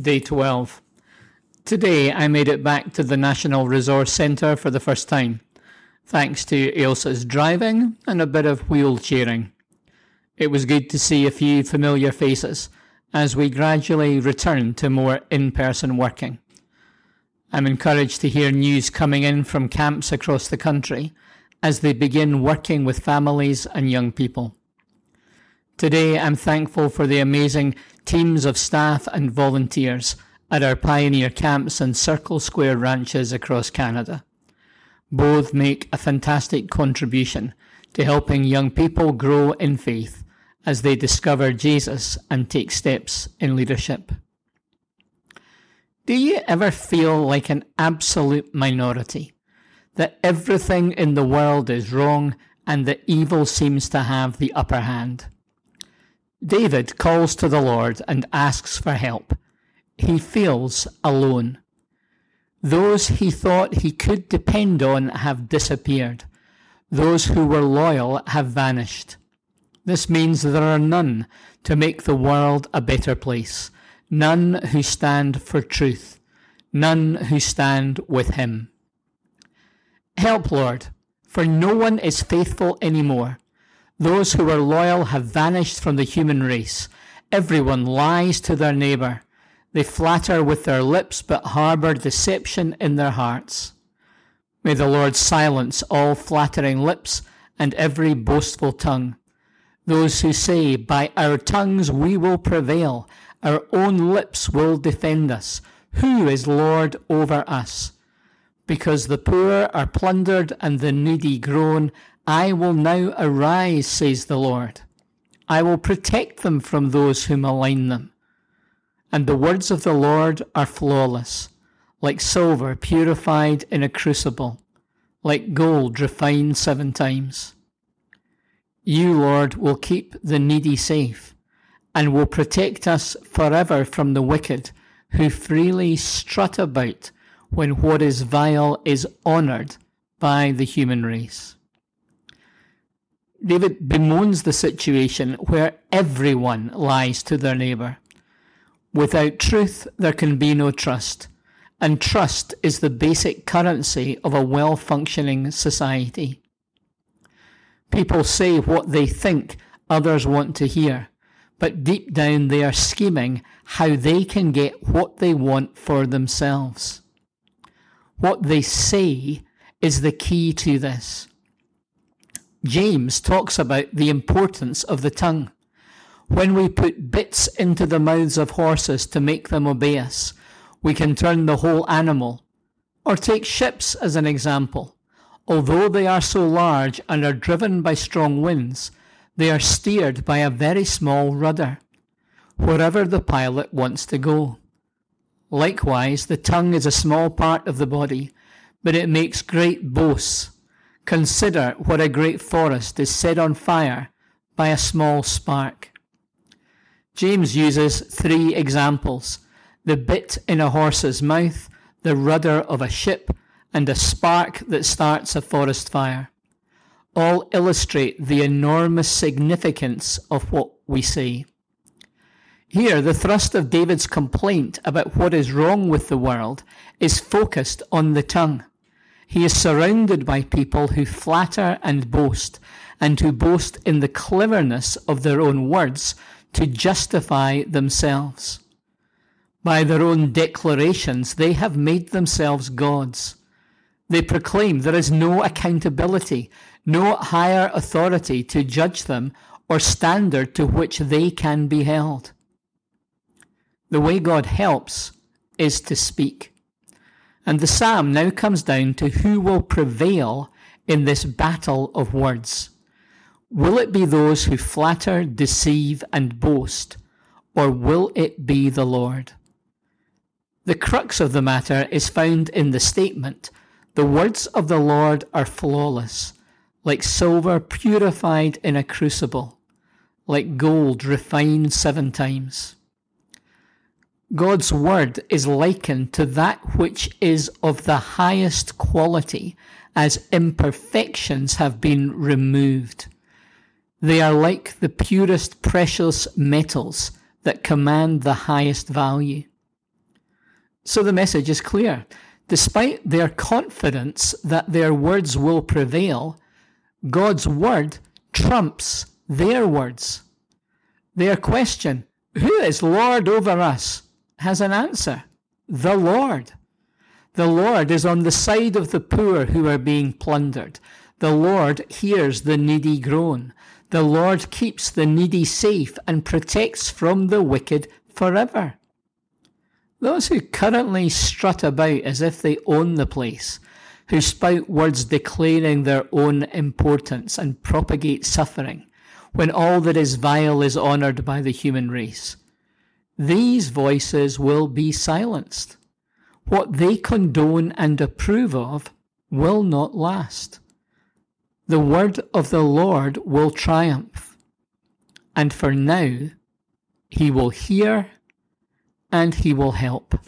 Day 12. Today I made it back to the National Resource Centre for the first time, thanks to Ailsa's driving and a bit of wheelchairing. It was good to see a few familiar faces as we gradually return to more in person working. I'm encouraged to hear news coming in from camps across the country as they begin working with families and young people. Today, I'm thankful for the amazing teams of staff and volunteers at our pioneer camps and Circle Square ranches across Canada. Both make a fantastic contribution to helping young people grow in faith as they discover Jesus and take steps in leadership. Do you ever feel like an absolute minority? That everything in the world is wrong and that evil seems to have the upper hand? David calls to the Lord and asks for help. He feels alone. Those he thought he could depend on have disappeared. Those who were loyal have vanished. This means there are none to make the world a better place, none who stand for truth, none who stand with him. Help, Lord, for no one is faithful anymore. Those who were loyal have vanished from the human race. Everyone lies to their neighbour. They flatter with their lips but harbour deception in their hearts. May the Lord silence all flattering lips and every boastful tongue. Those who say, By our tongues we will prevail, our own lips will defend us. Who is Lord over us? Because the poor are plundered and the needy groan, I will now arise, says the Lord. I will protect them from those who malign them. And the words of the Lord are flawless, like silver purified in a crucible, like gold refined seven times. You, Lord, will keep the needy safe, and will protect us forever from the wicked, who freely strut about when what is vile is honoured by the human race. David bemoans the situation where everyone lies to their neighbour. Without truth, there can be no trust, and trust is the basic currency of a well functioning society. People say what they think others want to hear, but deep down they are scheming how they can get what they want for themselves. What they say is the key to this. James talks about the importance of the tongue. When we put bits into the mouths of horses to make them obey us, we can turn the whole animal. Or take ships as an example. Although they are so large and are driven by strong winds, they are steered by a very small rudder, wherever the pilot wants to go. Likewise, the tongue is a small part of the body, but it makes great boasts Consider what a great forest is set on fire by a small spark. James uses three examples the bit in a horse's mouth, the rudder of a ship, and a spark that starts a forest fire. All illustrate the enormous significance of what we say. Here, the thrust of David's complaint about what is wrong with the world is focused on the tongue. He is surrounded by people who flatter and boast, and who boast in the cleverness of their own words to justify themselves. By their own declarations, they have made themselves gods. They proclaim there is no accountability, no higher authority to judge them or standard to which they can be held. The way God helps is to speak. And the psalm now comes down to who will prevail in this battle of words. Will it be those who flatter, deceive, and boast, or will it be the Lord? The crux of the matter is found in the statement The words of the Lord are flawless, like silver purified in a crucible, like gold refined seven times. God's word is likened to that which is of the highest quality, as imperfections have been removed. They are like the purest precious metals that command the highest value. So the message is clear. Despite their confidence that their words will prevail, God's word trumps their words. Their question, Who is Lord over us? Has an answer the Lord. The Lord is on the side of the poor who are being plundered. The Lord hears the needy groan. The Lord keeps the needy safe and protects from the wicked forever. Those who currently strut about as if they own the place, who spout words declaring their own importance and propagate suffering, when all that is vile is honoured by the human race. These voices will be silenced. What they condone and approve of will not last. The word of the Lord will triumph. And for now, he will hear and he will help.